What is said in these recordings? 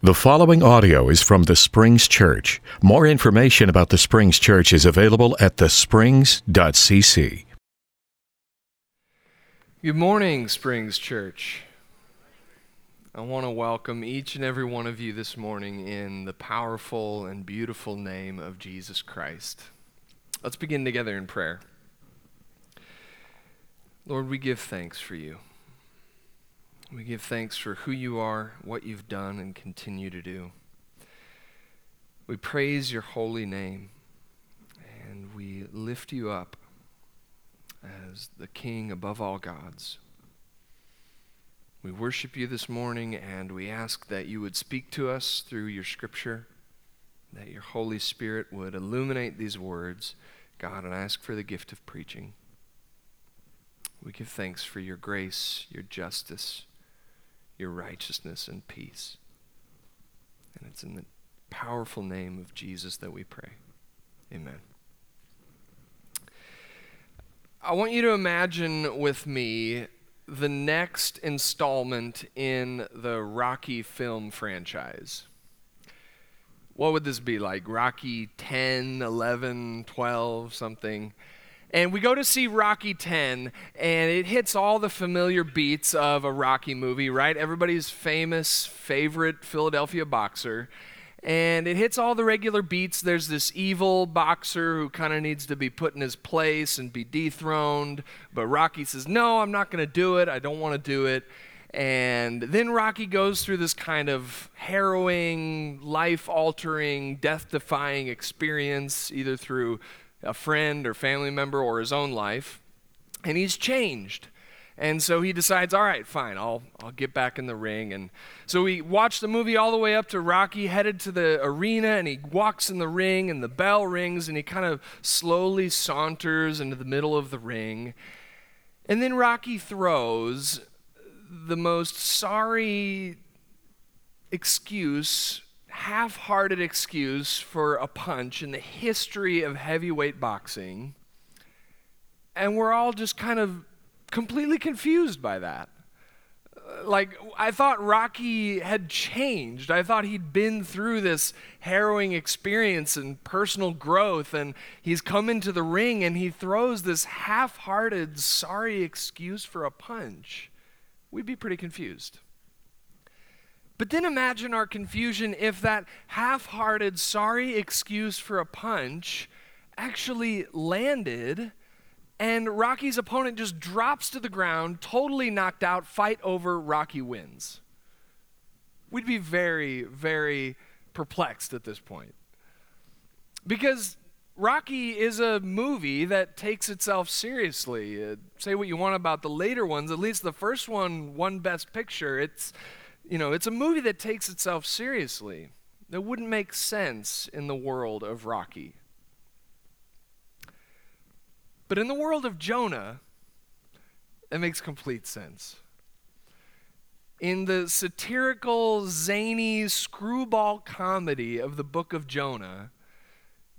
The following audio is from the Springs Church. More information about the Springs Church is available at thesprings.cc. Good morning, Springs Church. I want to welcome each and every one of you this morning in the powerful and beautiful name of Jesus Christ. Let's begin together in prayer. Lord, we give thanks for you. We give thanks for who you are, what you've done, and continue to do. We praise your holy name, and we lift you up as the King above all gods. We worship you this morning, and we ask that you would speak to us through your scripture, that your Holy Spirit would illuminate these words. God, and ask for the gift of preaching. We give thanks for your grace, your justice, your righteousness and peace. And it's in the powerful name of Jesus that we pray. Amen. I want you to imagine with me the next installment in the Rocky film franchise. What would this be like? Rocky 10, 11, 12, something? And we go to see Rocky 10, and it hits all the familiar beats of a Rocky movie, right? Everybody's famous favorite Philadelphia boxer. And it hits all the regular beats. There's this evil boxer who kind of needs to be put in his place and be dethroned. But Rocky says, No, I'm not going to do it. I don't want to do it. And then Rocky goes through this kind of harrowing, life altering, death defying experience, either through a friend or family member or his own life, and he's changed. And so he decides, all right, fine, I'll, I'll get back in the ring. And so we watch the movie all the way up to Rocky headed to the arena, and he walks in the ring, and the bell rings, and he kind of slowly saunters into the middle of the ring. And then Rocky throws the most sorry excuse half hearted excuse for a punch in the history of heavyweight boxing. And we're all just kind of completely confused by that. Uh, like, I thought Rocky had changed. I thought he'd been through this harrowing experience and personal growth, and he's come into the ring and he throws this half hearted, sorry excuse for a punch. We'd be pretty confused. But then imagine our confusion if that half hearted, sorry excuse for a punch actually landed and Rocky's opponent just drops to the ground, totally knocked out, fight over, Rocky wins. We'd be very, very perplexed at this point. Because Rocky is a movie that takes itself seriously. Uh, say what you want about the later ones, at least the first one won Best Picture. It's you know, it's a movie that takes itself seriously. That wouldn't make sense in the world of Rocky. But in the world of Jonah, it makes complete sense. In the satirical, zany, screwball comedy of the book of Jonah,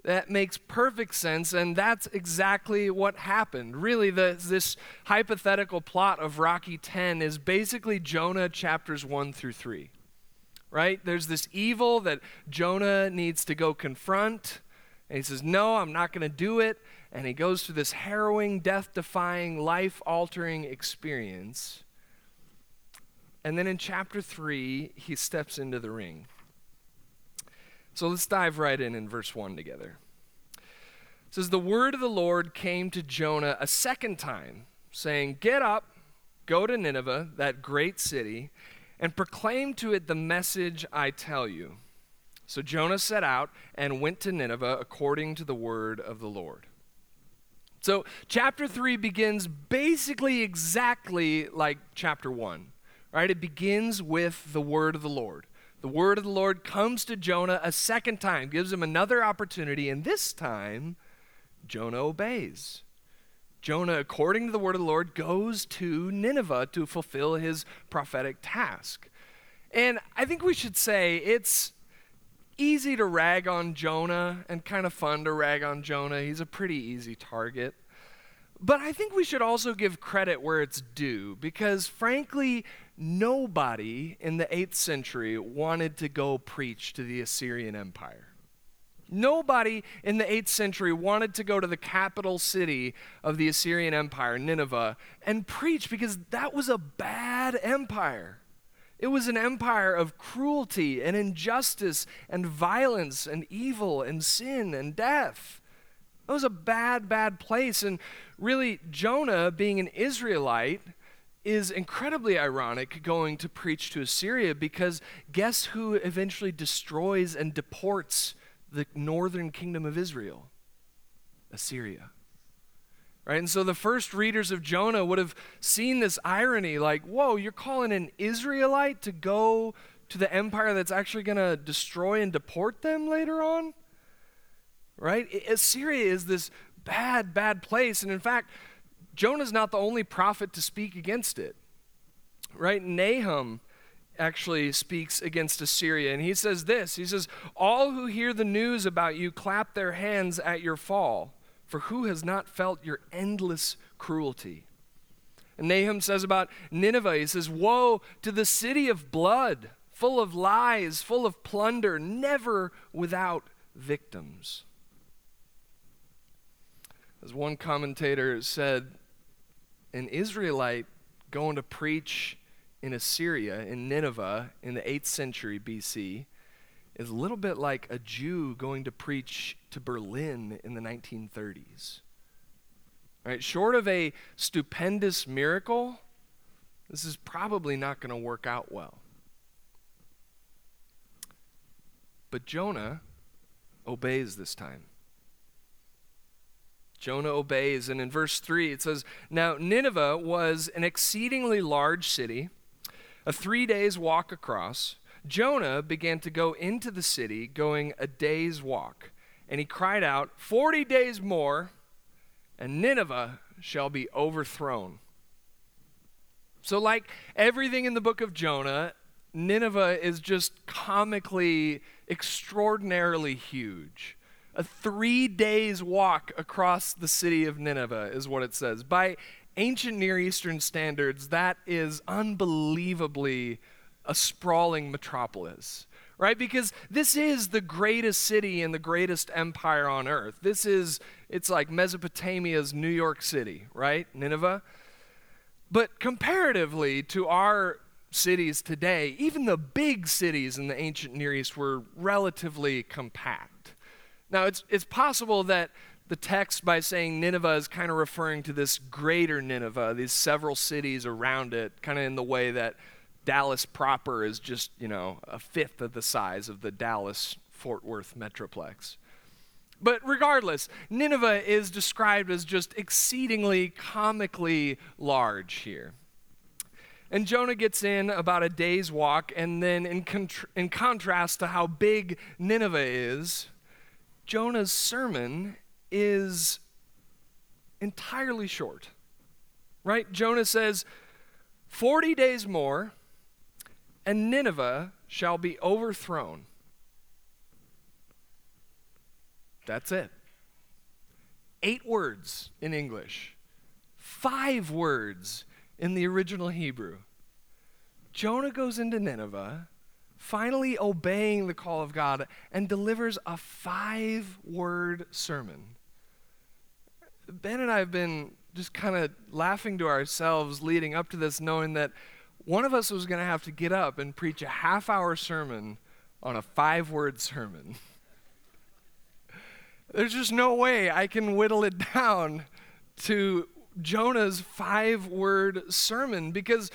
that makes perfect sense, and that's exactly what happened. Really, the, this hypothetical plot of Rocky 10 is basically Jonah chapters 1 through 3. Right? There's this evil that Jonah needs to go confront, and he says, No, I'm not going to do it. And he goes through this harrowing, death defying, life altering experience. And then in chapter 3, he steps into the ring. So let's dive right in in verse 1 together. It says, The word of the Lord came to Jonah a second time, saying, Get up, go to Nineveh, that great city, and proclaim to it the message I tell you. So Jonah set out and went to Nineveh according to the word of the Lord. So, chapter 3 begins basically exactly like chapter 1, right? It begins with the word of the Lord the word of the Lord comes to Jonah a second time, gives him another opportunity, and this time, Jonah obeys. Jonah, according to the word of the Lord, goes to Nineveh to fulfill his prophetic task. And I think we should say it's easy to rag on Jonah and kind of fun to rag on Jonah. He's a pretty easy target. But I think we should also give credit where it's due because, frankly, nobody in the 8th century wanted to go preach to the Assyrian Empire. Nobody in the 8th century wanted to go to the capital city of the Assyrian Empire, Nineveh, and preach because that was a bad empire. It was an empire of cruelty and injustice and violence and evil and sin and death. It was a bad, bad place. And really, Jonah, being an Israelite, is incredibly ironic going to preach to Assyria because guess who eventually destroys and deports the northern kingdom of Israel? Assyria. Right? And so the first readers of Jonah would have seen this irony like, whoa, you're calling an Israelite to go to the empire that's actually going to destroy and deport them later on? Right? Assyria uh, is this bad, bad place. And in fact, Jonah's not the only prophet to speak against it. Right? Nahum actually speaks against Assyria. And he says this He says, All who hear the news about you clap their hands at your fall, for who has not felt your endless cruelty? And Nahum says about Nineveh, he says, Woe to the city of blood, full of lies, full of plunder, never without victims. As one commentator said, an Israelite going to preach in Assyria, in Nineveh, in the 8th century BC, is a little bit like a Jew going to preach to Berlin in the 1930s. Right? Short of a stupendous miracle, this is probably not going to work out well. But Jonah obeys this time. Jonah obeys, and in verse 3 it says, Now Nineveh was an exceedingly large city a three days walk across, Jonah began to go into the city, going a day's walk. And he cried out, Forty days more, and Nineveh shall be overthrown. So, like everything in the book of Jonah, Nineveh is just comically, extraordinarily huge. A three days walk across the city of Nineveh is what it says. By ancient Near Eastern standards, that is unbelievably a sprawling metropolis, right? Because this is the greatest city and the greatest empire on earth. This is, it's like Mesopotamia's New York City, right? Nineveh. But comparatively to our cities today, even the big cities in the ancient Near East were relatively compact. Now, it's, it's possible that the text by saying Nineveh is kind of referring to this greater Nineveh, these several cities around it, kind of in the way that Dallas proper is just, you know, a fifth of the size of the Dallas Fort Worth Metroplex. But regardless, Nineveh is described as just exceedingly comically large here. And Jonah gets in about a day's walk, and then in, in contrast to how big Nineveh is, Jonah's sermon is entirely short. Right? Jonah says, 40 days more, and Nineveh shall be overthrown. That's it. Eight words in English, five words in the original Hebrew. Jonah goes into Nineveh, finally obeying the call of God, and delivers a five word sermon. Ben and I have been just kind of laughing to ourselves leading up to this, knowing that one of us was going to have to get up and preach a half hour sermon on a five word sermon. There's just no way I can whittle it down to Jonah's five word sermon because,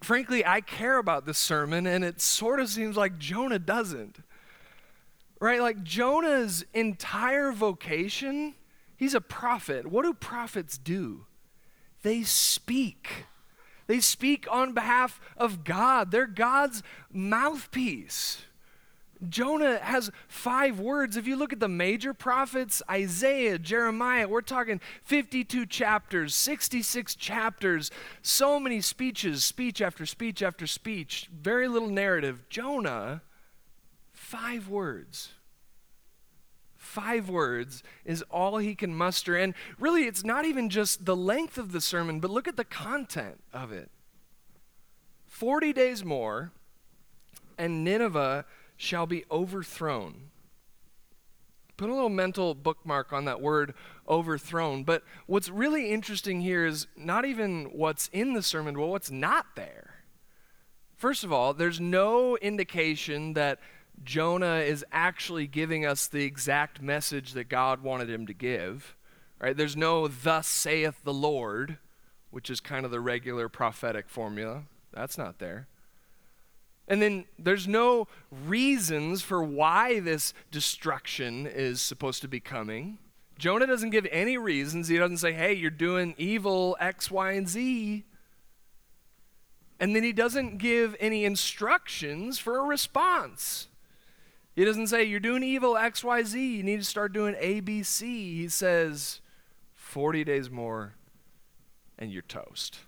frankly, I care about this sermon and it sort of seems like Jonah doesn't. Right? Like Jonah's entire vocation He's a prophet. What do prophets do? They speak. They speak on behalf of God. They're God's mouthpiece. Jonah has five words. If you look at the major prophets, Isaiah, Jeremiah, we're talking 52 chapters, 66 chapters, so many speeches, speech after speech after speech, very little narrative. Jonah, five words five words is all he can muster. And really, it's not even just the length of the sermon, but look at the content of it. 40 days more, and Nineveh shall be overthrown. Put a little mental bookmark on that word overthrown. But what's really interesting here is not even what's in the sermon, but what's not there. First of all, there's no indication that Jonah is actually giving us the exact message that God wanted him to give. Right? There's no thus saith the Lord, which is kind of the regular prophetic formula. That's not there. And then there's no reasons for why this destruction is supposed to be coming. Jonah doesn't give any reasons. He doesn't say, hey, you're doing evil X, Y, and Z. And then he doesn't give any instructions for a response. He doesn't say, You're doing evil XYZ. You need to start doing ABC. He says, 40 days more and you're toast.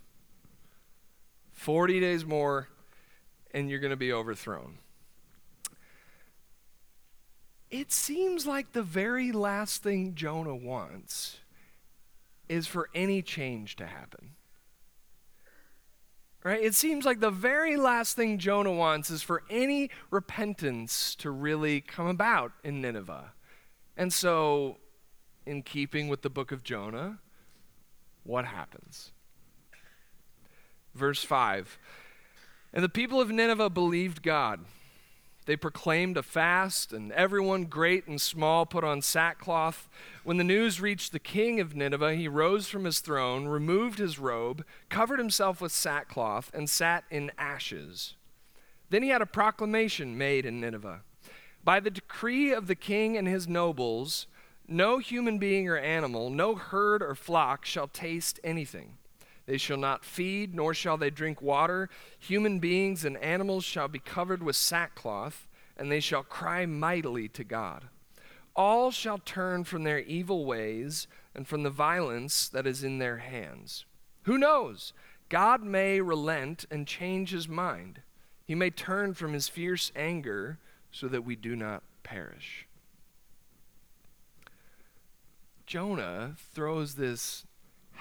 40 days more and you're going to be overthrown. It seems like the very last thing Jonah wants is for any change to happen. Right? It seems like the very last thing Jonah wants is for any repentance to really come about in Nineveh. And so, in keeping with the book of Jonah, what happens? Verse 5 And the people of Nineveh believed God they proclaimed a fast, and everyone, great and small, put on sackcloth. When the news reached the king of Nineveh, he rose from his throne, removed his robe, covered himself with sackcloth, and sat in ashes. Then he had a proclamation made in Nineveh By the decree of the king and his nobles, no human being or animal, no herd or flock shall taste anything. They shall not feed, nor shall they drink water. Human beings and animals shall be covered with sackcloth, and they shall cry mightily to God. All shall turn from their evil ways and from the violence that is in their hands. Who knows? God may relent and change his mind. He may turn from his fierce anger so that we do not perish. Jonah throws this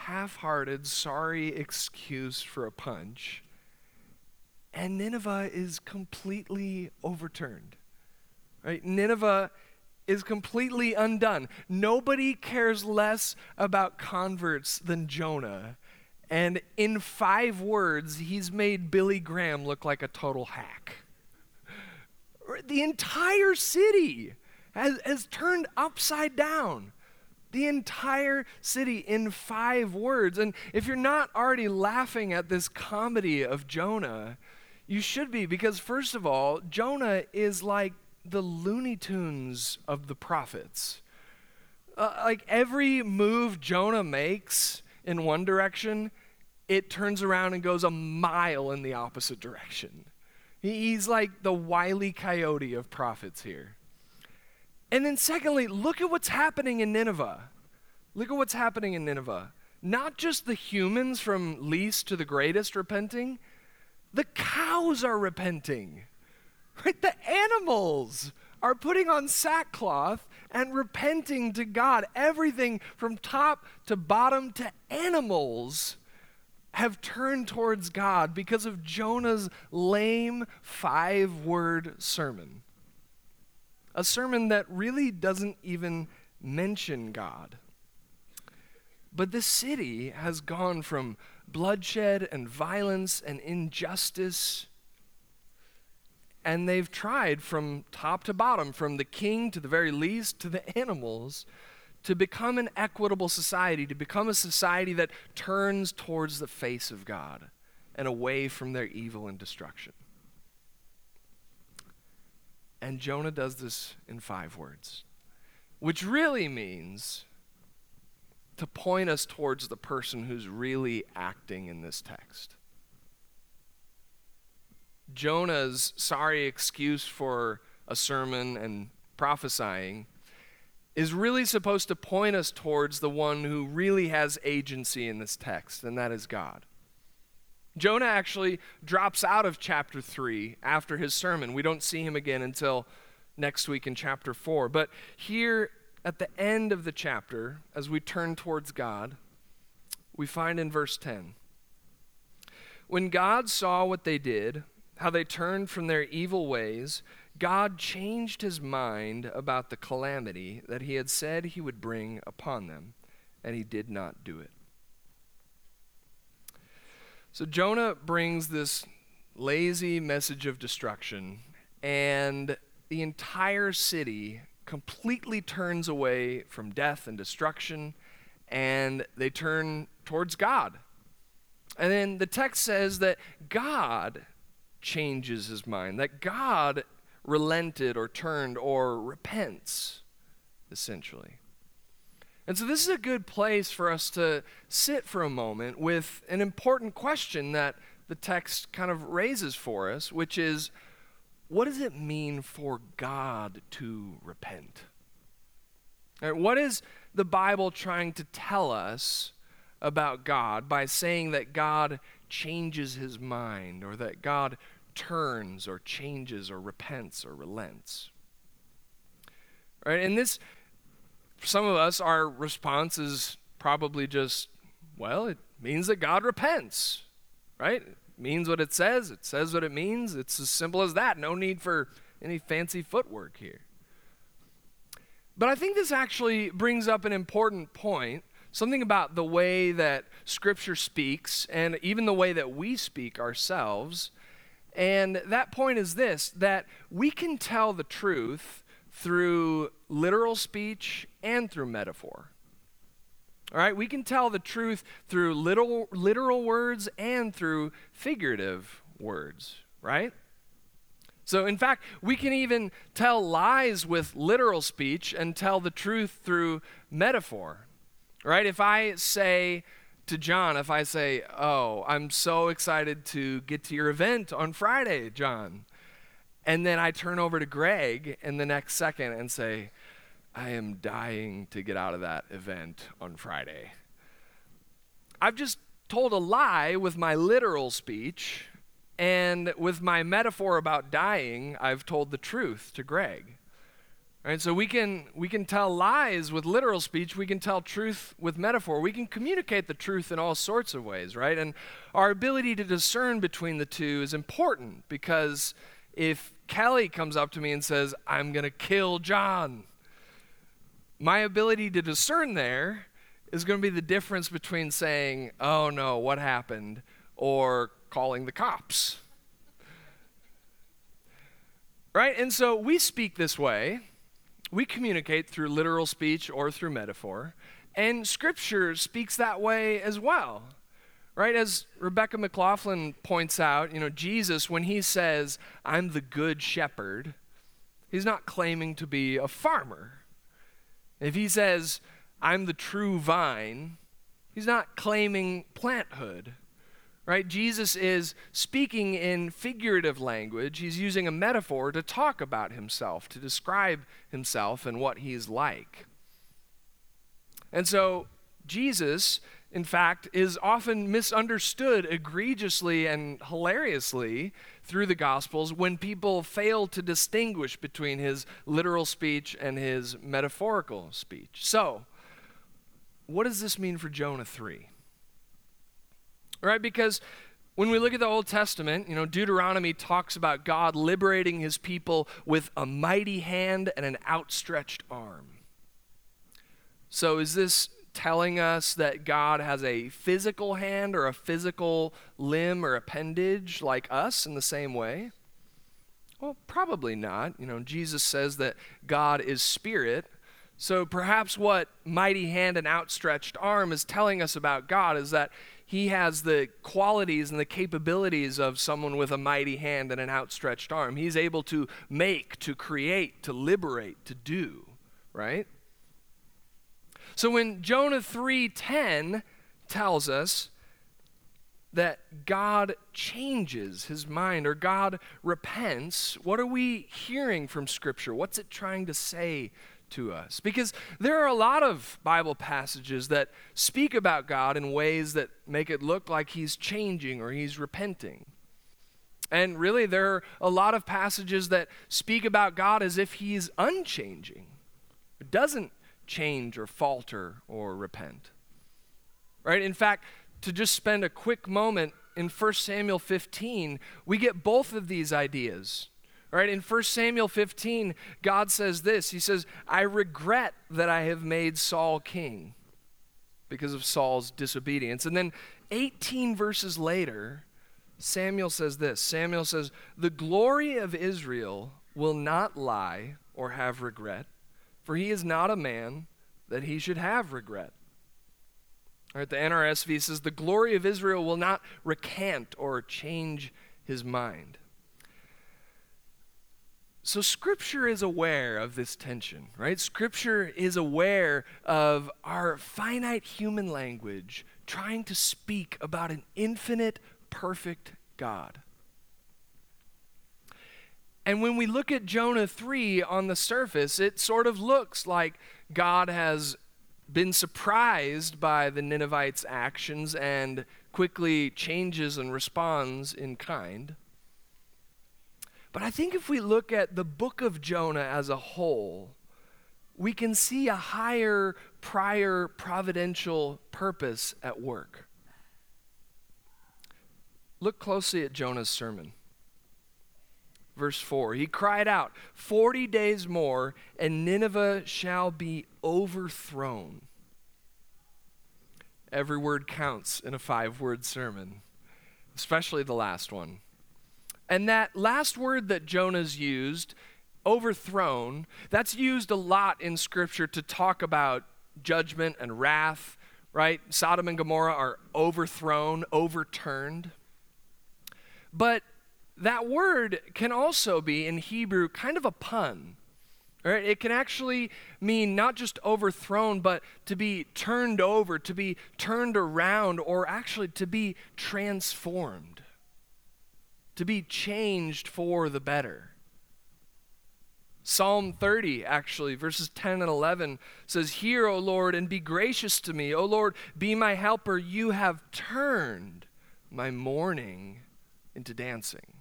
half hearted, sorry excuse for a punch, and Nineveh is completely overturned. Right? Nineveh is completely undone. Nobody cares less about converts than Jonah. And in five words, he's made Billy Graham look like a total hack. The entire city has, has turned upside down the entire city in five words. And if you're not already laughing at this comedy of Jonah, you should be, because first of all, Jonah is like the Looney Tunes of the prophets. Uh, like every move Jonah makes in one direction, it turns around and goes a mile in the opposite direction. He's like the wily coyote of prophets here. And then, secondly, look at what's happening in Nineveh. Look at what's happening in Nineveh. Not just the humans from least to the greatest repenting, the cows are repenting. Right? The animals are putting on sackcloth and repenting to God. Everything from top to bottom to animals have turned towards God because of Jonah's lame five word sermon a sermon that really doesn't even mention God. But this city has gone from bloodshed and violence and injustice. And they've tried from top to bottom, from the king to the very least to the animals, to become an equitable society, to become a society that turns towards the face of God and away from their evil and destruction. And Jonah does this in five words, which really means to point us towards the person who's really acting in this text. Jonah's sorry excuse for a sermon and prophesying is really supposed to point us towards the one who really has agency in this text, and that is God. Jonah actually drops out of chapter 3 after his sermon. We don't see him again until next week in chapter 4. But here at the end of the chapter, as we turn towards God, we find in verse 10 when God saw what they did, how they turned from their evil ways, God changed his mind about the calamity that he had said he would bring upon them, and he did not do it. So Jonah brings this lazy message of destruction, and the entire city completely turns away from death and destruction, and they turn towards God. And then the text says that God changes his mind, that God relented or turned or repents, essentially. And so, this is a good place for us to sit for a moment with an important question that the text kind of raises for us, which is what does it mean for God to repent? Right, what is the Bible trying to tell us about God by saying that God changes his mind or that God turns or changes or repents or relents? Right? And this for some of us, our response is probably just, well, it means that God repents, right? It means what it says. It says what it means. It's as simple as that. No need for any fancy footwork here. But I think this actually brings up an important point something about the way that Scripture speaks and even the way that we speak ourselves. And that point is this that we can tell the truth through literal speech and through metaphor. All right, we can tell the truth through literal, literal words and through figurative words, right? So, in fact, we can even tell lies with literal speech and tell the truth through metaphor, right? If I say to John, if I say, Oh, I'm so excited to get to your event on Friday, John, and then I turn over to Greg in the next second and say, I am dying to get out of that event on Friday. I've just told a lie with my literal speech, and with my metaphor about dying, I've told the truth to Greg. Right? So we can we can tell lies with literal speech, we can tell truth with metaphor. We can communicate the truth in all sorts of ways, right? And our ability to discern between the two is important because if Kelly comes up to me and says, "I'm going to kill John," my ability to discern there is going to be the difference between saying, "Oh no, what happened?" or calling the cops. Right? And so we speak this way we communicate through literal speech or through metaphor, and Scripture speaks that way as well. Right? As Rebecca McLaughlin points out, you know, Jesus, when he says, I'm the good shepherd, he's not claiming to be a farmer. If he says, I'm the true vine, he's not claiming planthood right? Jesus is speaking in figurative language. He's using a metaphor to talk about himself, to describe himself and what he's like. And so, Jesus, in fact, is often misunderstood egregiously and hilariously through the Gospels when people fail to distinguish between his literal speech and his metaphorical speech. So, what does this mean for Jonah 3? right? Because when we look at the Old Testament, you know, Deuteronomy talks about God liberating his people with a mighty hand and an outstretched arm. So is this telling us that God has a physical hand or a physical limb or appendage like us in the same way? Well, probably not. You know, Jesus says that God is spirit. So perhaps what mighty hand and outstretched arm is telling us about God is that he has the qualities and the capabilities of someone with a mighty hand and an outstretched arm. He's able to make, to create, to liberate, to do, right? So when Jonah 3:10 tells us that God changes his mind or God repents, what are we hearing from scripture? What's it trying to say to us. Because there are a lot of Bible passages that speak about God in ways that make it look like he's changing or he's repenting. And really, there are a lot of passages that speak about God as if he's unchanging, doesn't change or falter or repent. Right? In fact, to just spend a quick moment in 1 Samuel 15, we get both of these ideas. Right? In 1 Samuel 15, God says this He says, I regret that I have made Saul king because of Saul's disobedience. And then 18 verses later, Samuel says this Samuel says, The glory of Israel will not lie or have regret, for he is not a man that he should have regret. All right, the NRSV says, The glory of Israel will not recant or change his mind. So, Scripture is aware of this tension, right? Scripture is aware of our finite human language trying to speak about an infinite, perfect God. And when we look at Jonah 3 on the surface, it sort of looks like God has been surprised by the Ninevites' actions and quickly changes and responds in kind. But I think if we look at the book of Jonah as a whole, we can see a higher prior providential purpose at work. Look closely at Jonah's sermon. Verse 4 He cried out, 40 days more, and Nineveh shall be overthrown. Every word counts in a five word sermon, especially the last one. And that last word that Jonah's used, overthrown, that's used a lot in Scripture to talk about judgment and wrath, right? Sodom and Gomorrah are overthrown, overturned. But that word can also be in Hebrew kind of a pun. Right? It can actually mean not just overthrown, but to be turned over, to be turned around, or actually to be transformed, to be changed for the better. Psalm 30, actually, verses 10 and 11 says, Hear, O Lord, and be gracious to me. O Lord, be my helper. You have turned my mourning into dancing.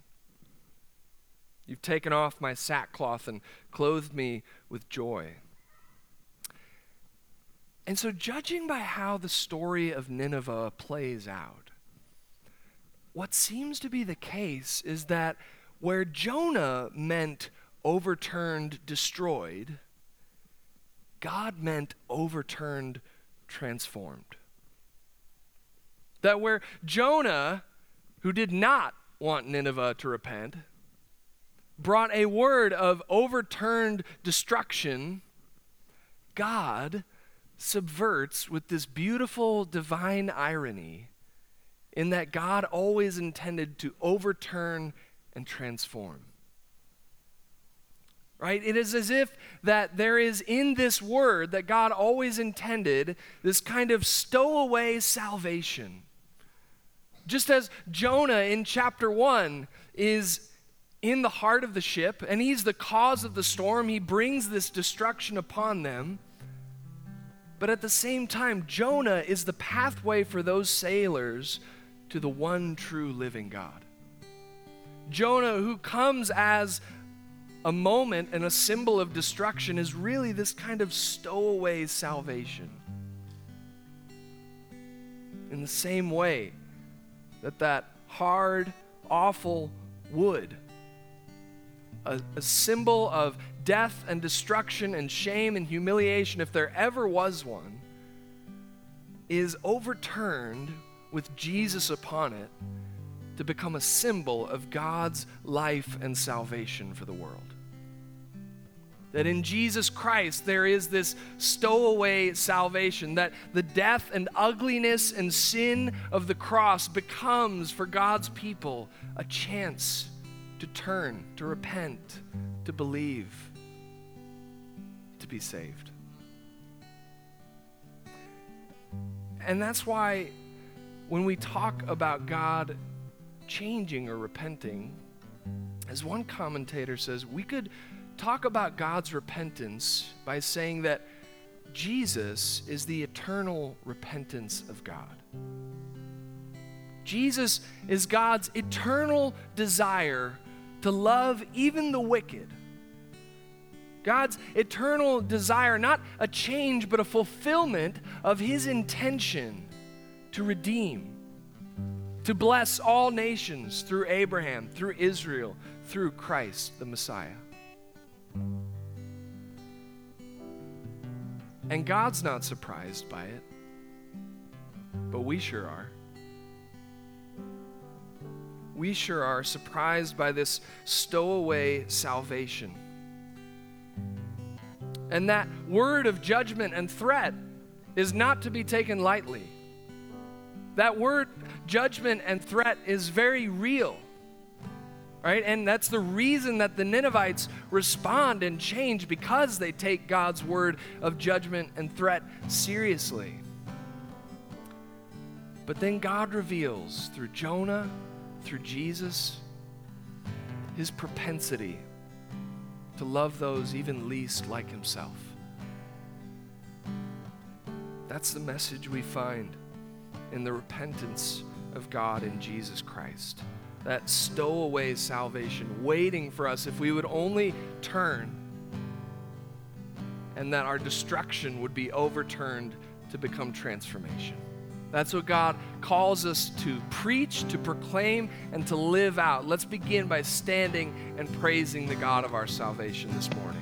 You've taken off my sackcloth and clothed me with joy. And so, judging by how the story of Nineveh plays out, what seems to be the case is that where Jonah meant overturned, destroyed, God meant overturned, transformed. That where Jonah, who did not want Nineveh to repent, brought a word of overturned destruction, God subverts with this beautiful divine irony in that God always intended to overturn and transform. Right? It is as if that there is in this word that God always intended this kind of stowaway salvation. Just as Jonah in chapter 1 is in the heart of the ship, and he's the cause of the storm. He brings this destruction upon them. But at the same time, Jonah is the pathway for those sailors to the one true living God. Jonah, who comes as a moment and a symbol of destruction, is really this kind of stowaway salvation. In the same way that that hard, awful wood a, a symbol of death and destruction and shame and humiliation, if there ever was one, is overturned with Jesus upon it to become a symbol of God's life and salvation for the world. That in Jesus Christ there is this stowaway salvation, that the death and ugliness and sin of the cross becomes for God's people a chance to turn, to repent, to believe, to be saved. And that's why when we talk about God changing or repenting, as one commentator says, we could talk about God's repentance by saying that Jesus is the eternal repentance of God. Jesus is God's eternal desire to love even the wicked. God's eternal desire, not a change, but a fulfillment of his intention to redeem. to bless all nations through Abraham, through Israel, through Christ the Messiah. And God's not surprised by it, but we sure are. We sure are surprised by this stowaway salvation. And that word of judgment and threat is not to be taken lightly. That word judgment and threat is very real. Right? And that's the reason that the Ninevites respond and change because they take God's word of judgment and threat seriously. But then God reveals through Jonah, through Jesus, his propensity to love those even least like himself. That's the message we find in the repentance of God in Jesus Christ. That stowaway salvation waiting for us if we would only turn, and that our destruction would be overturned to become transformation. That's what God calls us to preach, to proclaim, and to live out. Let's begin by standing and praising the God of our salvation this morning.